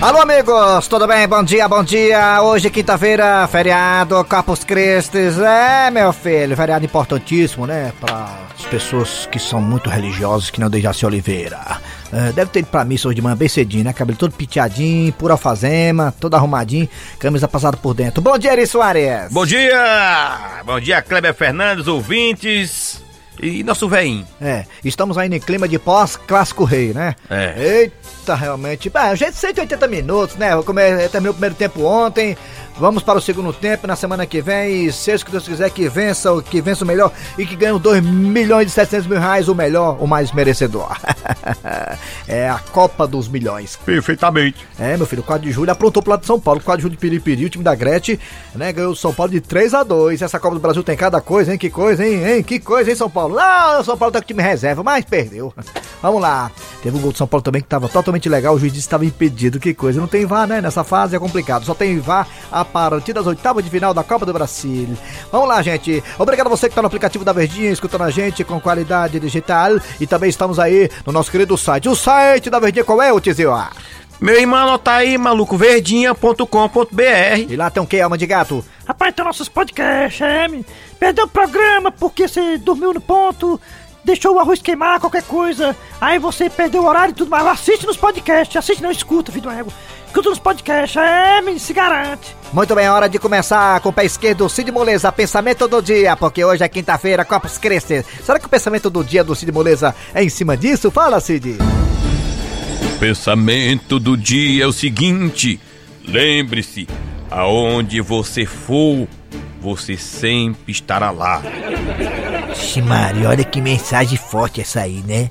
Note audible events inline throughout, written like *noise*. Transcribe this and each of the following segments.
Alô, amigos, tudo bem? Bom dia, bom dia. Hoje, quinta-feira, feriado, Corpus Christi. É, meu filho, feriado importantíssimo, né? Para as pessoas que são muito religiosas, que não Dejaci Oliveira. É, deve ter ido pra missa hoje de manhã bem cedinho, né? Cabelo todo piteadinho, pura alfazema, todo arrumadinho, camisa passada por dentro. Bom dia, Eri Soares. Bom dia! Bom dia, Kleber Fernandes, ouvintes e nosso veinho. É, estamos aí em clima de pós-clássico rei, né? É. Eita, realmente. Ah, gente, 180 minutos, né? Eu come- terminou o primeiro tempo ontem. Vamos para o segundo tempo na semana que vem. E seja o que Deus quiser que vença, o- que vença o melhor e que ganhe os 2 milhões e 700 mil reais, o melhor, o mais merecedor. *laughs* é a Copa dos Milhões. Perfeitamente. É, meu filho, o 4 de julho aprontou pro lado de São Paulo. 4 de julho de Piripiri, o time da Gretchen, né? Ganhou o São Paulo de 3 a 2 Essa Copa do Brasil tem cada coisa, hein? Que coisa, hein? hein? Que coisa, hein, São Paulo? Não, o São Paulo tá com time reserva, mas perdeu. *laughs* Vamos lá. Teve um gol do São Paulo também que tava totalmente legal. O juiz disse que estava impedido. Que coisa. Não tem VAR, né? Nessa fase é complicado. Só tem VAR a partir das oitavas de final da Copa do Brasil. Vamos lá, gente. Obrigado a você que tá no aplicativo da Verdinha, escutando a gente com qualidade digital. E também estamos aí no nosso querido site. O site da Verdinha qual é, o Tizio? Meu irmão, anota aí, malucoverdinha.com.br. E lá tem o que, alma de gato? Rapaz, tem nossos podcasts, me- Perdeu o programa porque você dormiu no ponto, deixou o arroz queimar, qualquer coisa. Aí você perdeu o horário e tudo mais. Assiste nos podcasts, assiste não, escuta, filho do ego. Escuta nos podcasts, é, me se garante. Muito bem, é hora de começar com o pé esquerdo, Cid Moleza, pensamento do dia, porque hoje é quinta-feira, Copos Crescer. Será que o pensamento do dia do Cid Moleza é em cima disso? Fala, Cid. O pensamento do dia é o seguinte: lembre-se, aonde você for, você sempre estará lá. Ximaria, olha que mensagem forte essa aí, né?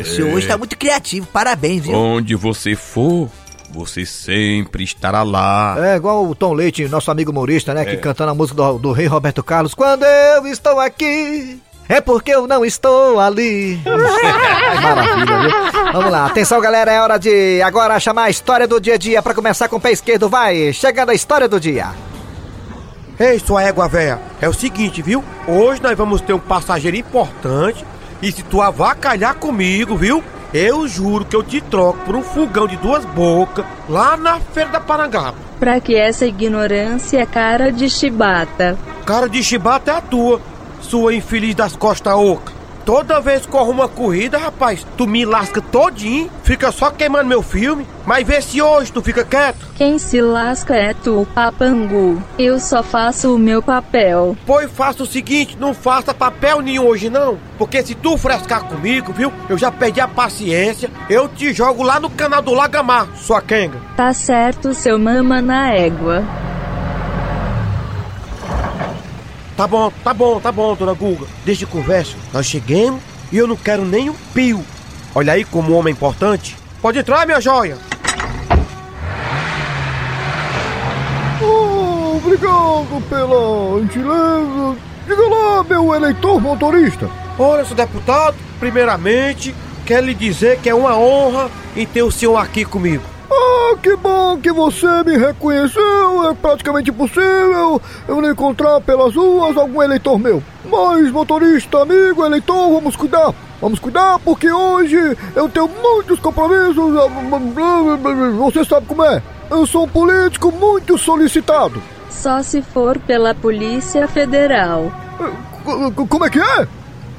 o senhor hoje tá muito criativo, parabéns, Onde você for, você sempre estará lá. É igual o Tom Leite, nosso amigo humorista, né? Que cantando a música do, do rei Roberto Carlos. Quando eu estou aqui, é porque eu não estou ali. *laughs* Maravilha, viu? Vamos lá, atenção galera, é hora de agora chamar a história do dia a dia pra começar com o pé esquerdo. Vai, chegando a história do dia. Ei, sua égua véia, é o seguinte, viu? Hoje nós vamos ter um passageiro importante e se tu avacalhar comigo, viu? Eu juro que eu te troco por um fogão de duas bocas lá na feira da Parangaba. Pra que essa ignorância, cara de chibata? Cara de chibata é a tua, sua infeliz das costas oca. Toda vez que corro uma corrida, rapaz, tu me lasca todinho, fica só queimando meu filme, mas vê se hoje tu fica quieto. Quem se lasca é tu, papangu. Eu só faço o meu papel. Pois faça o seguinte, não faça papel nenhum hoje não, porque se tu frescar comigo, viu, eu já perdi a paciência, eu te jogo lá no canal do Lagamar, sua quenga. Tá certo, seu mama na égua. Tá bom, tá bom, tá bom, dona Guga, deixa de conversa, nós chegamos e eu não quero nem um pio. Olha aí como homem é importante. Pode entrar, minha joia. obrigado pela gentileza. Diga lá, meu eleitor motorista. Olha, seu deputado, primeiramente, quero lhe dizer que é uma honra em ter o senhor aqui comigo. Ah, que bom que você me reconheceu. É praticamente impossível eu não encontrar pelas ruas algum eleitor meu. Mas, motorista, amigo, eleitor, vamos cuidar. Vamos cuidar porque hoje eu tenho muitos compromissos. Você sabe como é? Eu sou um político muito solicitado. Só se for pela Polícia Federal. Como é que é?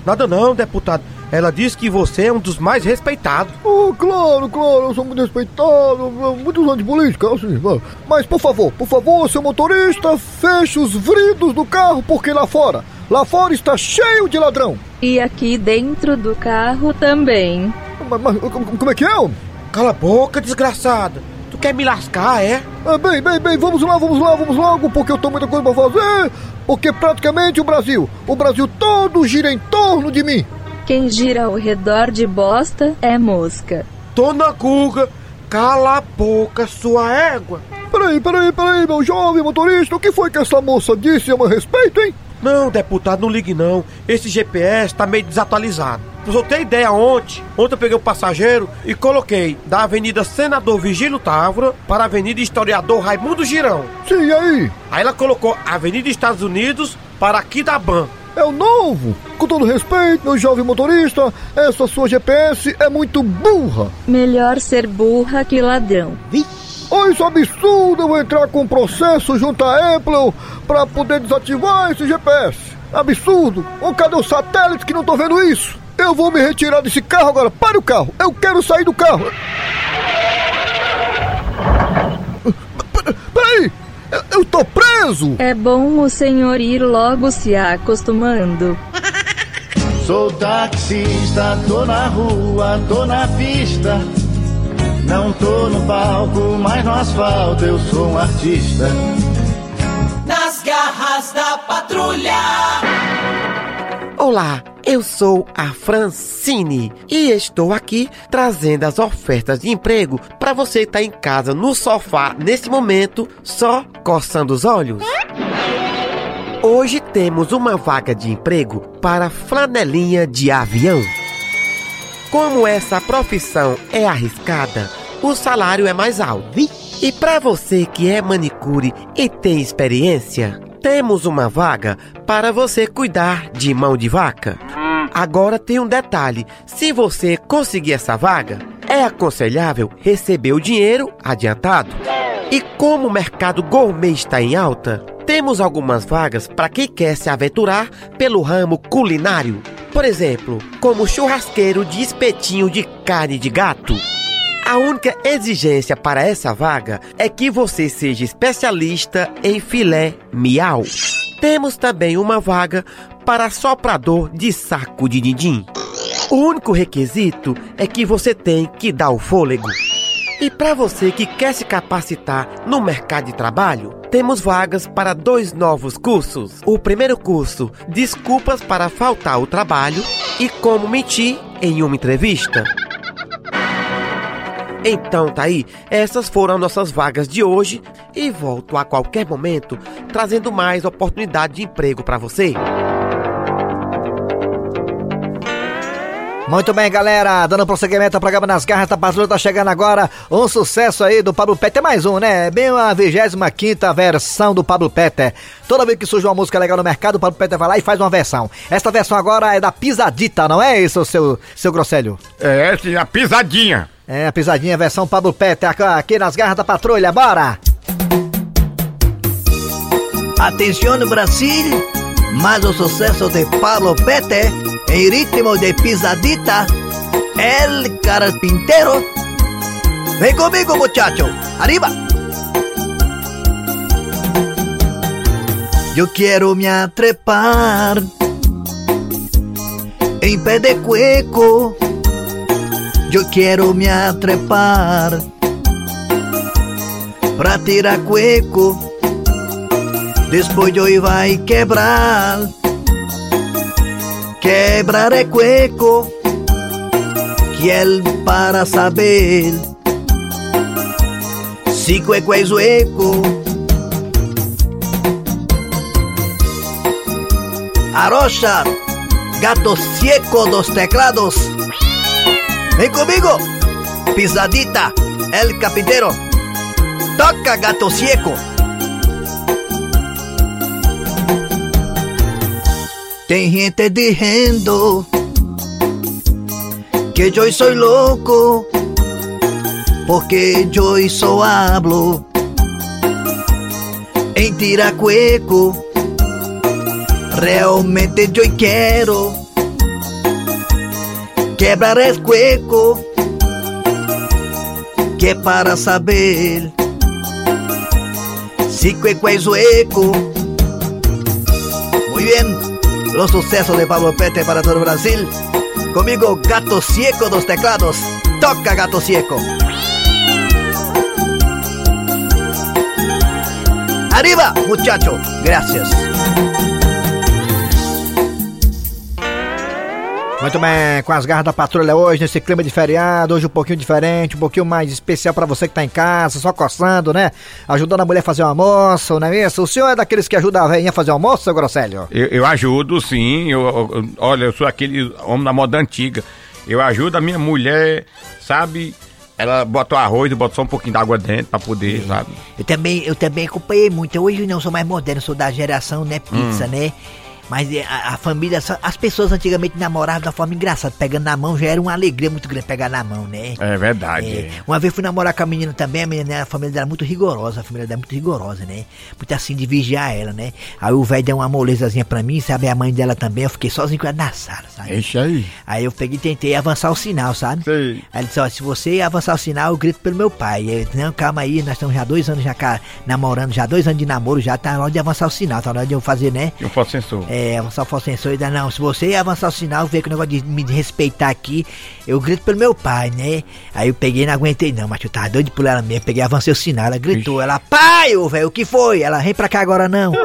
Nada não, deputado. Ela disse que você é um dos mais respeitados. Oh, claro, claro, eu sou muito respeitado, muitos anos de política, assim, mas- por favor, por favor, seu motorista, feche os vidros do carro, porque lá fora, lá fora está cheio de ladrão. E aqui dentro do carro também. Mas, mas como é que é? Cala a boca, desgraçada. Tu quer me lascar, é? Ah, bem, bem, bem, vamos lá, vamos lá, vamos logo, porque eu tenho muita coisa pra fazer, porque praticamente o Brasil, o Brasil todo gira em torno de mim. Quem gira ao redor de bosta é mosca. Dona Guga, cala a boca, sua égua. Peraí, peraí, peraí, meu jovem motorista, o que foi que essa moça disse a meu respeito, hein? Não, deputado, não ligue não. Esse GPS tá meio desatualizado. Pra você ter ideia, ontem, ontem eu peguei o passageiro e coloquei da Avenida Senador Vigílio Távora para a Avenida Historiador Raimundo Girão. Sim, e aí? Aí ela colocou Avenida Estados Unidos para Aquidaban. É o novo. Com todo respeito, meu jovem motorista, essa sua GPS é muito burra. Melhor ser burra que ladrão. Olha isso absurdo, eu vou entrar com um processo junto à Apple pra poder desativar esse GPS. Absurdo! Ou cadê os satélites que não estão vendo isso? Eu vou me retirar desse carro agora. Pare o carro. Eu quero sair do carro. P- Peraí. Eu, eu tô preso. É bom o senhor ir logo se acostumando. *laughs* Sou taxista, tô na rua, tô na pista. Não tô no palco, mas no asfalto eu sou um artista. Nas garras da patrulha. Olá, eu sou a Francine e estou aqui trazendo as ofertas de emprego para você que está em casa no sofá nesse momento, só coçando os olhos. Hoje temos uma vaga de emprego para flanelinha de avião. Como essa profissão é arriscada, o salário é mais alto. E para você que é manicure e tem experiência, temos uma vaga para você cuidar de mão de vaca. Agora tem um detalhe: se você conseguir essa vaga, é aconselhável receber o dinheiro adiantado. E como o mercado gourmet está em alta, temos algumas vagas para quem quer se aventurar pelo ramo culinário. Por exemplo, como churrasqueiro de espetinho de carne de gato. A única exigência para essa vaga é que você seja especialista em filé miau. Temos também uma vaga para soprador de saco de dindim. O único requisito é que você tem que dar o fôlego. E para você que quer se capacitar no mercado de trabalho, temos vagas para dois novos cursos. O primeiro curso, Desculpas para faltar ao trabalho e como mentir em uma entrevista. Então tá aí, essas foram nossas vagas de hoje e volto a qualquer momento trazendo mais oportunidade de emprego para você. Muito bem, galera, dando prosseguimento ao programa Nas Garras da Patrulha, tá chegando agora um sucesso aí do Pablo Peter, mais um, né? Bem uma 25 versão do Pablo Peter. Toda vez que surge uma música legal no mercado, o Pablo Peter vai lá e faz uma versão. Esta versão agora é da Pisadita, não é isso, seu, seu Grosselho? É, sim, a pisadinha. É, a pisadinha, versão Pablo Peter, aqui- nas Garras da Patrulha, bora! Atención Brasil, más o suceso de Pablo Pete en ritmo de pisadita, el carpintero. Ven conmigo muchacho, arriba. Yo quiero me atrepar en pé de cueco. Yo quiero me atrepar pra tirar cueco. Después yo iba a quebrar, quebrar el cueco, que él para saber si cueco es hueco. Arrocha, gato ciego dos teclados. Ven conmigo, pisadita, el carpintero. Toca gato ciego. Tem gente dizendo que yo soy loco porque yo só hablo em tiracueco. Realmente yo quero quebrar el cueco que para saber si cueco es hueco. Muy bien, los sucesos de Pablo Pete para todo Brasil. Conmigo, Gato Cieco dos teclados. Toca, Gato Cieco. Arriba, muchacho. Gracias. Muito bem, com as garras da patrulha hoje, nesse clima de feriado, hoje um pouquinho diferente, um pouquinho mais especial pra você que tá em casa, só coçando, né? Ajudando a mulher a fazer o almoço, não é isso? O senhor é daqueles que ajuda a velhinha a fazer o almoço, seu Grosselho? Eu, eu ajudo, sim. Eu, eu- olha, eu sou aquele homem da moda antiga. Eu ajudo a minha mulher, sabe? Ela bota o arroz e bota só um pouquinho d'água dentro pra poder, sabe? Eu também, eu também acompanhei muito. Hoje não sou mais moderno, sou da geração, né, pizza, né? Mas é, a, a família, só- as pessoas antigamente namoravam da forma engraçada, pegando na mão já era uma alegria muito grande pegar na mão, né? É verdade. É, uma vez fui namorar com a menina também, a menina, a família dela é muito rigorosa, a família dela é muito rigorosa, né? Muito assim de vigiar ela, né? Aí o velho deu uma molezazinha pra mim, sabe? A mãe dela também, eu fiquei sozinho com ela na sala, sabe? Ixi aí. Aí eu peguei e tentei avançar o sinal, sabe? Sei. Aí ele disse, ó, se você avançar o sinal, eu grito pelo meu pai. Eu não, calma aí, nós estamos já dois anos já namorando, já dois anos de namoro, já tá na hora de avançar o sinal, tá na hora de eu fazer, né? E um fotossensor. É, avançar o fotossensor e dar, não, se você avançar o sinal, ver que o negócio de me respeitar aqui, eu grito pelo meu pai, né? Aí eu peguei e não aguentei não, mas eu tava doido por ela mesmo, peguei, avancei o sinal, ela gritou, ela, pai, ô velho, o que foi? Ela, vem pra cá agora não. Isso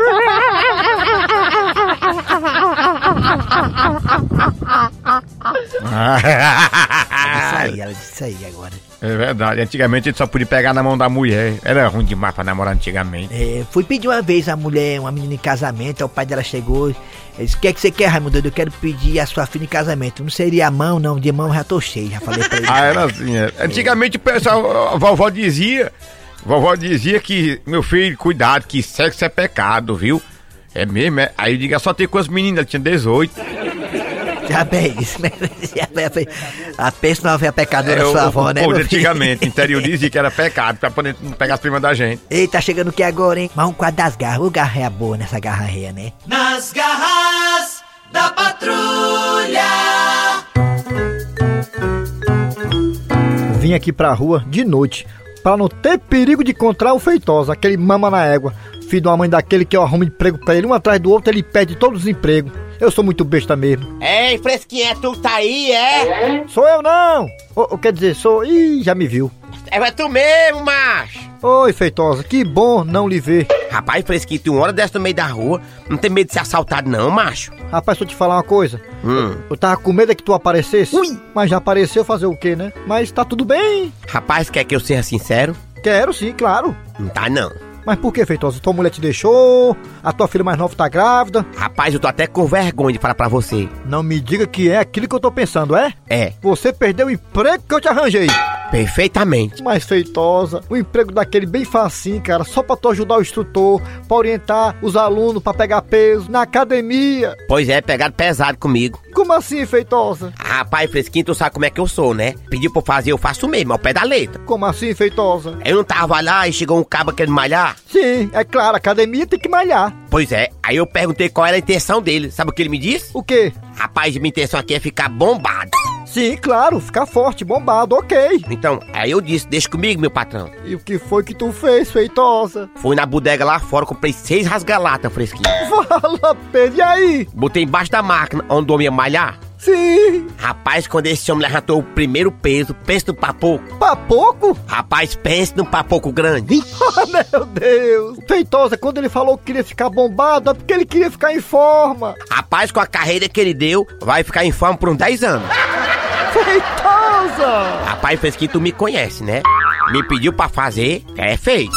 *laughs* aí, ela disse isso aí agora. É verdade. Antigamente a gente só podia pegar na mão da mulher. Era ruim demais pra namorar antigamente. É, fui pedir uma vez a mulher, uma menina em casamento, aí o pai dela chegou, ele disse, o que é que você quer, Raimundo? Eu quero pedir a sua filha em casamento. Não seria a mão, não, de mão eu já tô cheio, já falei pra ele. *laughs* Ah, era assim, é. Antigamente o pessoal, a vovó dizia, vovó dizia que, meu filho, cuidado, que sexo é pecado, viu? É mesmo, é? Aí diga, só tem com as meninas, ela tinha 18. Já bem, *laughs* isso, né? Já bem, A pensa não é pecadora É, o, sua o avó, né? filho? antigamente, *laughs* interior dizia que era pecado, pra poder não pegar as primas da gente. Ei, tá chegando o que agora, hein? Mas um quadro das garras. O garra é boa nessa garra reia, né? Nas garras da patrulha. Vim aqui pra rua de noite, pra não ter perigo de encontrar o Feitosa, aquele mama na égua. Filho de uma mãe daquele que eu arrumo emprego pra ele, um atrás do outro, ele perde todos os empregos. Eu sou muito besta mesmo. Ei, fresquinha, tu tá aí, é? Sou eu não! Ô, quer dizer, sou. Ih, já me viu. É tu mesmo, macho. Oi, Feitosa, que bom não lhe ver. Rapaz, fresquinho, tu uma hora dessa no meio da rua, não tem medo de ser assaltado não, macho? Rapaz, deixa eu te falar uma coisa. Hum. Eu tava com medo é que tu aparecesse. Ui. Mas já apareceu fazer o quê, né? Mas tá tudo bem. Rapaz, quer que eu seja sincero? Quero sim, claro. Não tá não. Mas por que, Feitosa? Tua mulher te deixou? A tua filha mais nova tá grávida? Rapaz, eu tô até com vergonha de falar pra você. Não me diga que é aquilo que eu tô pensando, é? É, Você perdeu o emprego que eu te arranjei. perfeitamente. Mas feitosa, o emprego daquele bem facinho, cara, só pra tu ajudar o instrutor, pra orientar os alunos pra pegar peso na academia. Pois é, pegado pesado comigo. Como assim, feitosa? Rapaz, fresquinho, tu sabe como é que eu sou, né? Pediu pra eu fazer, eu faço mesmo, ao pé da letra. Como assim, feitosa? Eu não tava lá e chegou um cabo querendo malhar? Sim, é claro, academia tem que malhar. Pois é, aí eu perguntei qual era a intenção dele. Sabe o que ele me disse? O quê? Rapaz, minha intenção aqui é ficar bombado. Sim, claro, ficar forte, bombado, ok. Então, aí eu disse, deixa comigo, meu patrão. E o que foi que tu fez, feitosa? Fui na bodega lá fora, comprei seis rasgalatas fresquinho. *laughs* Fala, Pedro, e aí? Botei embaixo da máquina, onde o homem ia malhar. Sim, Rapaz, quando esse homem levantou o primeiro peso, pensa no papoco. pra pouco? Rapaz, pense no papoco grande. *laughs* Ah, meu Deus! Feitosa, quando ele falou que queria ficar bombado, é porque ele queria ficar em forma. Rapaz, com a carreira que ele deu, vai ficar em forma por uns 10 anos. *laughs* Feitosa! Rapaz, fez que tu me conhece, né? Me pediu pra fazer, é feito.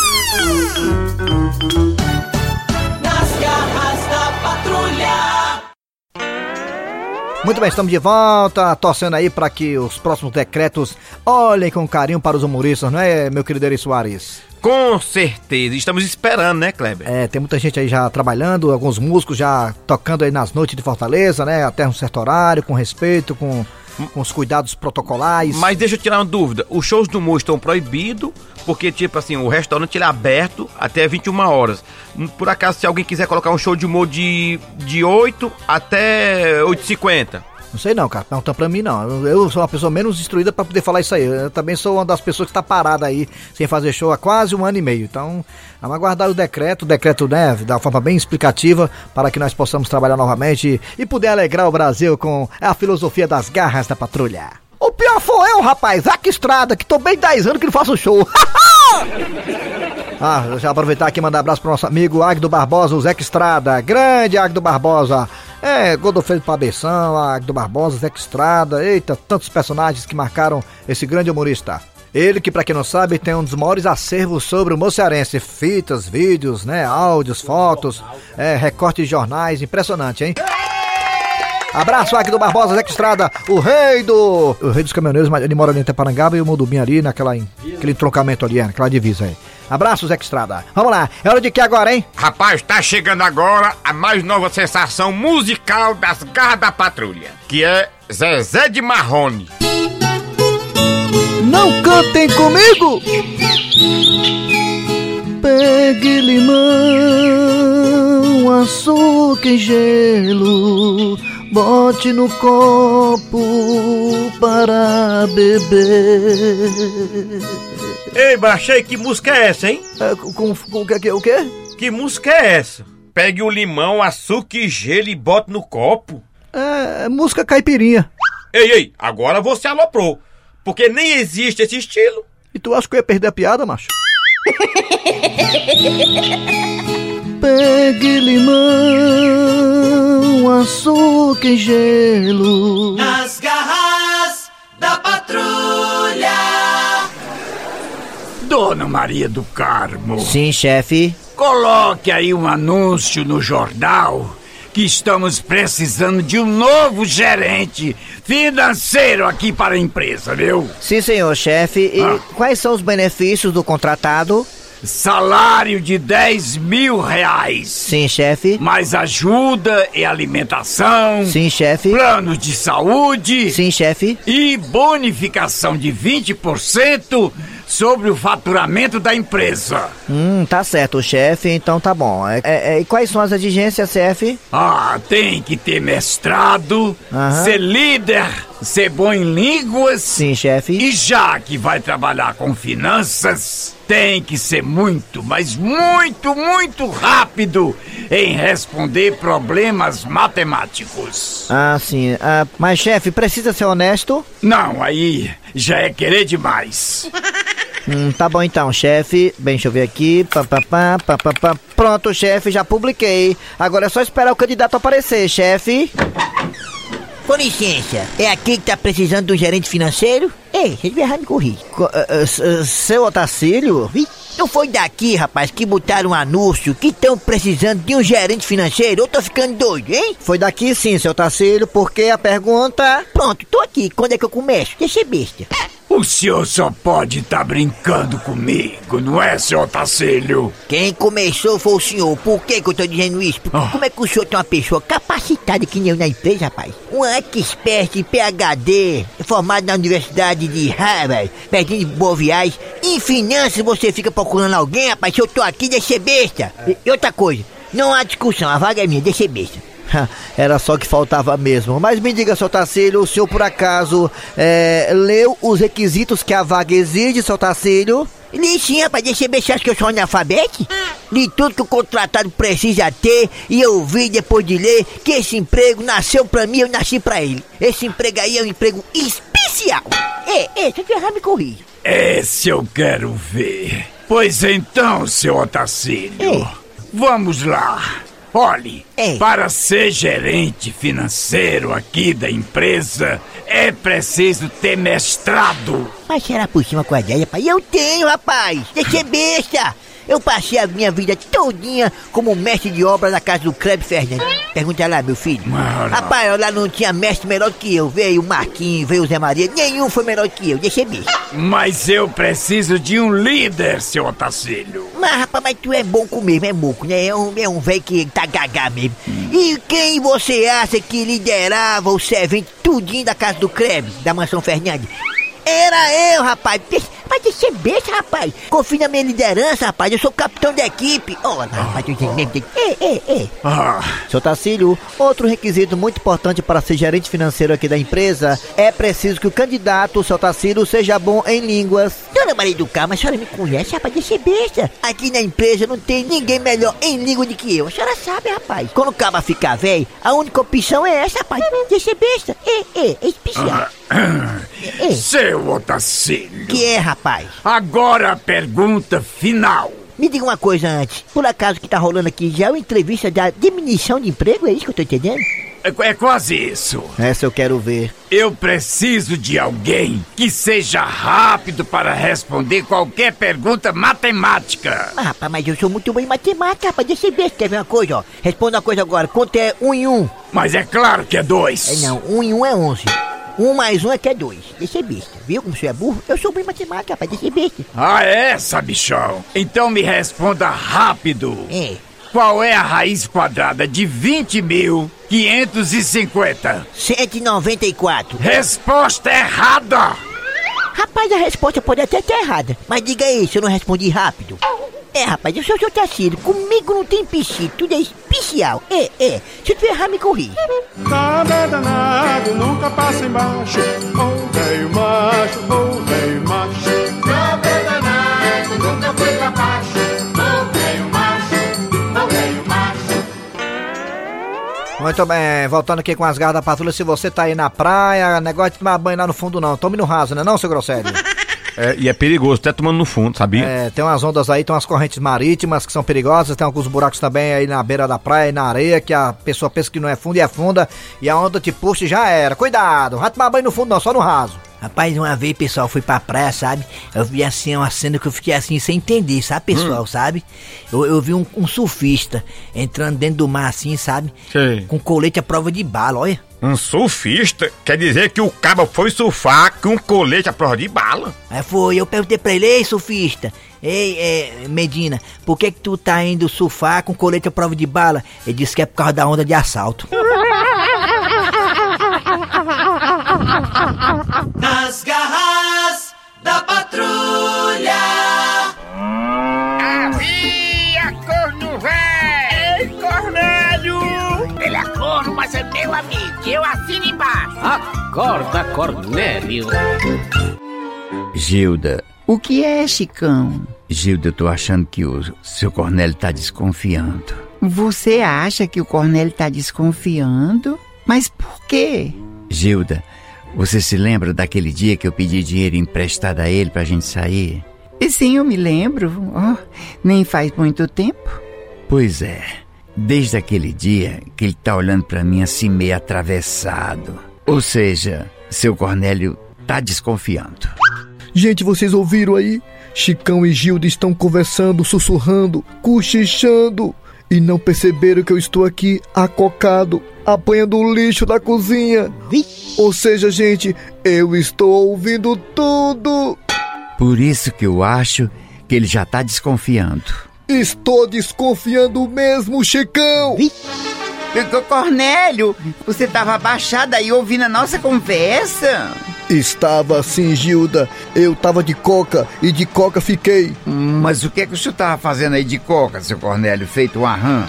Muito bem, estamos de volta, torcendo aí para que os próximos decretos olhem com carinho para os humoristas, não é, meu querido Eri Soares? Com certeza. Estamos esperando, né, Kleber? É, tem muita gente aí já trabalhando, alguns músicos já tocando aí nas noites de Fortaleza, né? Até um certo horário, com respeito, com, com os cuidados protocolares. Mas deixa eu tirar uma dúvida. Os shows do humor estão proibidos, porque, tipo assim, o restaurante ele é aberto até 21 horas. Por acaso, se alguém quiser colocar um show de humor de, de 8 até 8h50. Não sei não, cara. Pergunta pra mim não. Eu, eu sou uma pessoa menos instruída pra poder falar isso aí. Eu também sou uma das pessoas que tá parada aí sem fazer show há quase um ano e meio. Então, vamos aguardar o decreto, o decreto, né, da forma bem explicativa para que nós possamos trabalhar novamente e poder alegrar o Brasil com a filosofia das garras da patrulha. O pior foi eu, rapaz, Zac Estrada, que tô bem 10 anos que não faço show. *laughs* Ah, eu já aproveitar aqui e mandar abraço pro nosso amigo Agdo Barbosa, o Zeca Estrada. Grande Agdo Barbosa. É, Godofredo Pabeção, Agdo Barbosa, Zeca Estrada. Eita, tantos personagens que marcaram esse grande humorista. Ele que, pra quem não sabe, tem um dos maiores acervos sobre o mocearense. Fitas, vídeos, né, áudios, fotos, é, recortes de jornais. Impressionante, hein? Abraço aqui do Barbosa, Zeca Estrada, o rei do. O rei dos caminhoneiros, mas ele mora ali em Teparangaba e o Modubim ali, naquela, aquele entroncamento ali, naquela divisa aí. Abraço, Zé Estrada. Vamos lá, é hora de que agora, hein? Rapaz, tá chegando agora a mais nova sensação musical das garras da patrulha, que é Zezé de Marrone. Não cantem comigo! Pegue limão, açúcar e gelo, bote no copo para beber. Ei, baixei, que música é essa, hein? É, com, com, com o que, que- o quê? Que música é essa? Pegue o limão, açúcar e gelo e bote no copo. É, é música caipirinha. Ei, ei, agora você aloprou. Porque nem existe esse estilo. E tu acha que eu ia perder a piada, macho? *laughs* Pegue limão, açúcar e gelo. Nas garras da patrulha. Dona Maria do Carmo, Sim, chefe. coloque aí um anúncio no jornal que estamos precisando de um novo gerente financeiro aqui para a empresa, viu? Sim, senhor chefe. E Ah. quais são os benefícios do contratado? Salário de 10 mil reais. Sim, chefe. Mais ajuda e alimentação. Sim, chefe. Plano de saúde. Sim, chefe. E bonificação de 20% sobre o faturamento da empresa. Hum, tá certo, chefe. Então tá bom. É, é, é, e quais são as exigências, chefe? Ah, tem que ter mestrado, Aham. ser líder, ser bom em línguas. Sim, chefe. E já que vai trabalhar com finanças, tem que ser muito, mas muito, muito rápido em responder problemas matemáticos. Ah, sim. Ah, mas, chefe, precisa ser honesto? Não, aí já é querer demais. *laughs* Hum, tá bom então, chefe. Bem, deixa eu ver aqui. Pá, pá, pá, pá, pá, pá. Pronto, chefe, já publiquei. Agora é só esperar o candidato aparecer, chefe. Com licença, é aqui que tá precisando do gerente financeiro? Ei, vocês me erraram correr. Seu Otacílio? Não foi daqui, rapaz, que botaram um anúncio que estão precisando de um gerente financeiro? Eu tô ficando doido, hein? Foi daqui sim, seu Tacílio, porque a pergunta... Pronto, tô aqui. Quando é que eu começo? Deixa ser besta. O senhor só pode estar brincando comigo, não é, seu Otacílio? Quem começou foi o senhor. Por que, que eu tô dizendo isso? Ah. como é que o senhor tem uma pessoa capacitada que nem eu na empresa, rapaz? Um expert em PHD, formado na Universidade de Harvard, pertinho de Boa Viagem. Em finanças você fica procurando alguém, rapaz? Se eu tô aqui, deixa ser besta. E, e outra coisa, não há discussão, a vaga é minha, deixa ser besta. *laughs* Era só que faltava mesmo. Mas me diga, seu Tacílio, o senhor por acaso é, leu os requisitos que a vaga exige, seu Tacílio? Li sim, rapaz, deixa eu ver se acha que eu sou analfabete. Li tudo que o contratado precisa ter e eu vi depois de ler que esse emprego nasceu pra mim, eu nasci pra ele. Esse emprego aí é um emprego especial. É, é, se eu errar, me corrija. Esse eu quero ver. Pois então, seu Otacílio, vamos lá. Olhe, para ser gerente financeiro aqui da empresa, é preciso ter mestrado. Mas será por cima com a ideia, rapaz? Eu tenho, rapaz! Deixa besta! Eu passei a minha vida todinha como mestre de obra na casa do Kleber Fernandes. Pergunta lá, meu filho. Rapaz, lá não tinha mestre melhor que eu. Veio o Marquinhos, veio o Zé Maria. Nenhum foi melhor que eu. Deixa besta. Mas eu preciso de um líder, seu Otacílio. Mas, rapaz, mas tu é bom com mesmo, é moco, né? É um, é um velho que tá gagá mesmo. E quem você acha que liderava o servente tudinho da casa do Kleber, da mansão Fernandes? Era eu, rapaz. Mas deixa ser besta, rapaz. Confia na minha liderança, rapaz. Eu sou o capitão da equipe. Olha, rapaz, tu entende? É, é, é. Ah, Seu Tacílio, outro requisito muito importante para ser gerente financeiro aqui da empresa é preciso que o candidato, seu Tacílio, seja bom em línguas. Dona Maria do Carmo, a senhora me conhece, rapaz, deixa ser besta. Aqui na empresa não tem ninguém melhor em língua do que eu. A senhora sabe, rapaz. Quando o caba ficar velho, a única opção é essa, rapaz. Deixa ser besta. É, é, é especial. Seu Otacílio. Que é, rapaz? Agora a pergunta final. Me diga uma coisa antes. Por acaso que tá rolando aqui já é uma entrevista da diminuição de emprego? É isso que eu tô entendendo? É, é quase isso. Essa eu quero ver. Eu preciso de alguém que seja rápido para responder qualquer pergunta matemática. Ah, rapaz, mas eu sou muito bom em matemática, rapaz. Deixa eu ver. Quer ver uma coisa, ó? Responda uma coisa agora. Quanto é um em um? Mas é claro que é dois. É não, um em um é onze. Um mais um é que é dois. Deixa besta. Viu como você é burro? Eu sou bem matemática, rapaz. Deixa besta. Ah, é, sabichão? Então me responda rápido. É. Qual é a raiz quadrada de 20.550? 194. Resposta errada! Rapaz, a resposta pode até estar errada. Mas diga aí se eu não respondi rápido. É, rapaz, eu sou seu Tarcílio. Comigo não tem piscina, tudo é especial. É, é. Se tu errar, me corri. Nada danado, nunca passa embaixo. Ô velho macho, ô velho macho. Nada danado, nunca foi pra baixo. Ô velho macho, ô velho macho. Muito bem, voltando aqui com as garras da patrulha. Se você tá aí na praia, negócio de tomar banho lá no fundo não. Tome no raso, né não, seu grossério? É, e é perigoso, até tomando no fundo, sabia? É, tem umas ondas aí, tem umas correntes marítimas que são perigosas, tem alguns buracos também aí na beira da praia e na areia, que a pessoa pensa que não é fundo e afunda, e a onda te puxa e já era. Cuidado, não vai tomar banho no fundo não, só no raso. Rapaz, uma vez, pessoal, fui pra praia, sabe? Eu vi assim uma cena que eu fiquei assim sem entender, sabe, pessoal, sabe? Eu, eu vi um, um surfista entrando dentro do mar assim, sabe? Sei. Com colete à prova de bala, olha. Um surfista quer dizer que o cabo foi surfar com um colete à prova de bala. Aí foi, eu perguntei pra ele, ei, surfista, ei, é, Medina, por que que tu tá indo surfar com colete à prova de bala? Ele disse que é por causa da onda de assalto. *laughs* Eu assino embaixo. Acorda, Cornélio. Gilda, o que é, Chicão? Gilda, eu tô achando que o seu Cornélio tá desconfiando. Você acha que o Cornélio tá desconfiando? Mas por quê? Gilda, você se lembra daquele dia que eu pedi dinheiro emprestado a ele pra gente sair? E sim, eu me lembro. Oh, nem faz muito tempo. Pois é, desde aquele dia que ele tá olhando pra mim assim meio atravessado. Ou seja, seu Cornélio tá desconfiando. Gente, vocês ouviram aí? Chicão e Gilda estão conversando, sussurrando, cochichando. E não perceberam que eu estou aqui acocado, apanhando o lixo da cozinha. Ou seja, gente, eu estou ouvindo tudo. Por isso que eu acho que ele já tá desconfiando. Estou desconfiando mesmo, Chicão. Cornélio, você tava abaixado aí ouvindo a nossa conversa? Estava assim, Gilda. Eu tava de coca e de coca fiquei. Mas o que é que o senhor tava fazendo aí de coca, seu Cornélio, feito um arran?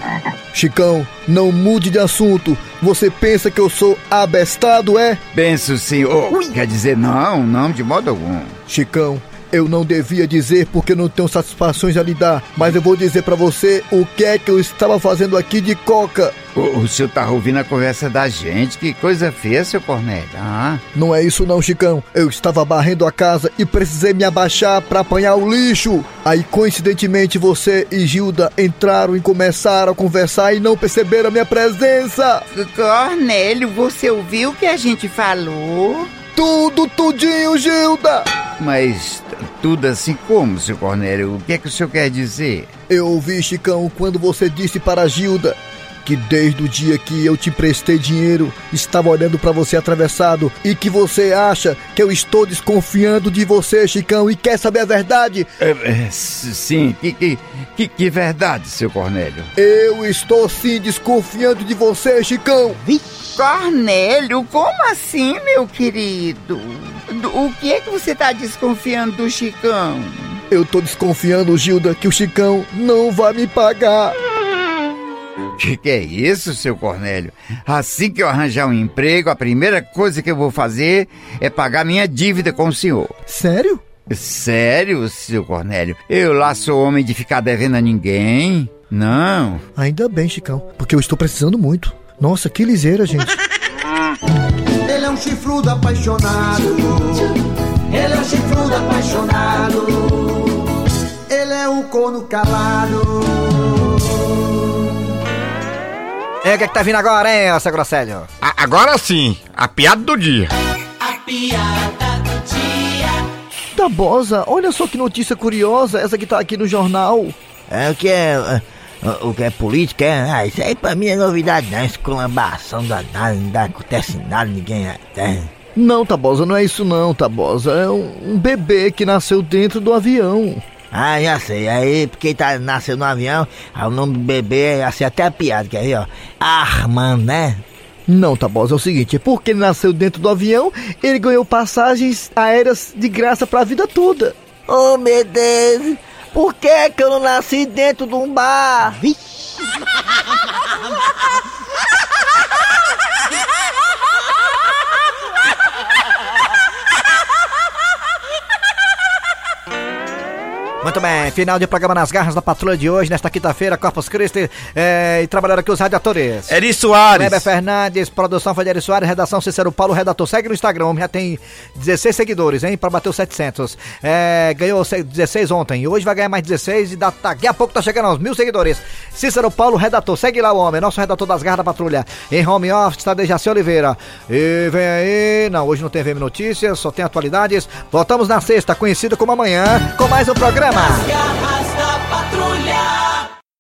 Chicão, não mude de assunto. Você pensa que eu sou abestado, é? Penso sim. Oh, quer dizer, não, não, de modo algum. Chicão, eu não devia dizer porque não tenho satisfações a lhe dar, mas eu vou dizer pra você o que é que eu estava fazendo aqui de coca. O, o senhor tá ouvindo a conversa da gente? Que coisa feia, seu Cornélio. Ah, Não é isso não, Chicão. Eu estava varrendo a casa e precisei me abaixar pra apanhar o lixo. Aí, coincidentemente, você e Gilda entraram e começaram a conversar e não perceberam a minha presença. Cornélio, você ouviu o que a gente falou? Tudo, tudinho, Gilda! Mas tudo assim como, seu Cornélio? O que é que o senhor quer dizer? Eu ouvi, Chicão, quando você disse para a Gilda que desde o dia que eu te prestei dinheiro, estava olhando para você atravessado e que você acha que eu estou desconfiando de você, Chicão, e quer saber a verdade? É, é, sim, que, que, que, que verdade, seu Cornélio? Eu estou sim desconfiando de você, Chicão. Cornélio, como assim, meu querido? O que é que você tá desconfiando do Chicão? Eu tô desconfiando, Gilda, que o Chicão não vai me pagar. Que que é isso, seu Cornélio? Assim que eu arranjar um emprego, a primeira coisa que eu vou fazer é pagar minha dívida com o senhor. Sério? Sério, seu Cornélio? Eu lá sou homem de ficar devendo a ninguém? Não. Ainda bem, Chicão, porque eu estou precisando muito. Nossa, que liseira, gente. Ele chifrudo apaixonado. Ele é um chifrudo apaixonado. Ele é um corno calado. É, o que é que tá vindo agora, hein, seu Grosselho? A- agora sim, a piada do dia. A piada do dia. Tabosa, olha só que notícia curiosa, essa que tá aqui no jornal. É o que é. O que é política, é? Ah, isso aí pra mim é novidade, não. Esculambação danada, não dá, acontece nada, ninguém. É, Não, Tabosa, não é isso não, Tabosa. É um, um bebê que nasceu dentro do avião. Ah, já sei. Aí, porque tá, nasceu no avião, aí o nome do bebê é assim até a piada, quer ver, ó? Armando, né? Não, Tabosa, é o seguinte, é porque ele nasceu dentro do avião, ele ganhou passagens aéreas de graça pra vida toda. Oh, meu Deus! Por que que eu não nasci dentro de um bar? *laughs* Muito bem, final de programa nas garras da patrulha de hoje, nesta quinta-feira, Corpus Christi, é, e trabalharam aqui os radiadores. Eri Soares. Weber Fernandes, produção foi de Eri Soares, redação Cícero Paulo, redator. Segue no Instagram, já tem 16 seguidores, hein, pra bater os 700. É, ganhou 16 ontem, hoje vai ganhar mais 16 e daqui a pouco tá chegando aos mil seguidores. Cícero Paulo, redator, segue lá o homem, nosso redator das garras da patrulha. Em home office está Dejaci Oliveira. E vem aí, não, hoje não tem VM Notícias, só tem atualidades. Voltamos na sexta, conhecida como amanhã, com mais um programa. As garras da patrulha.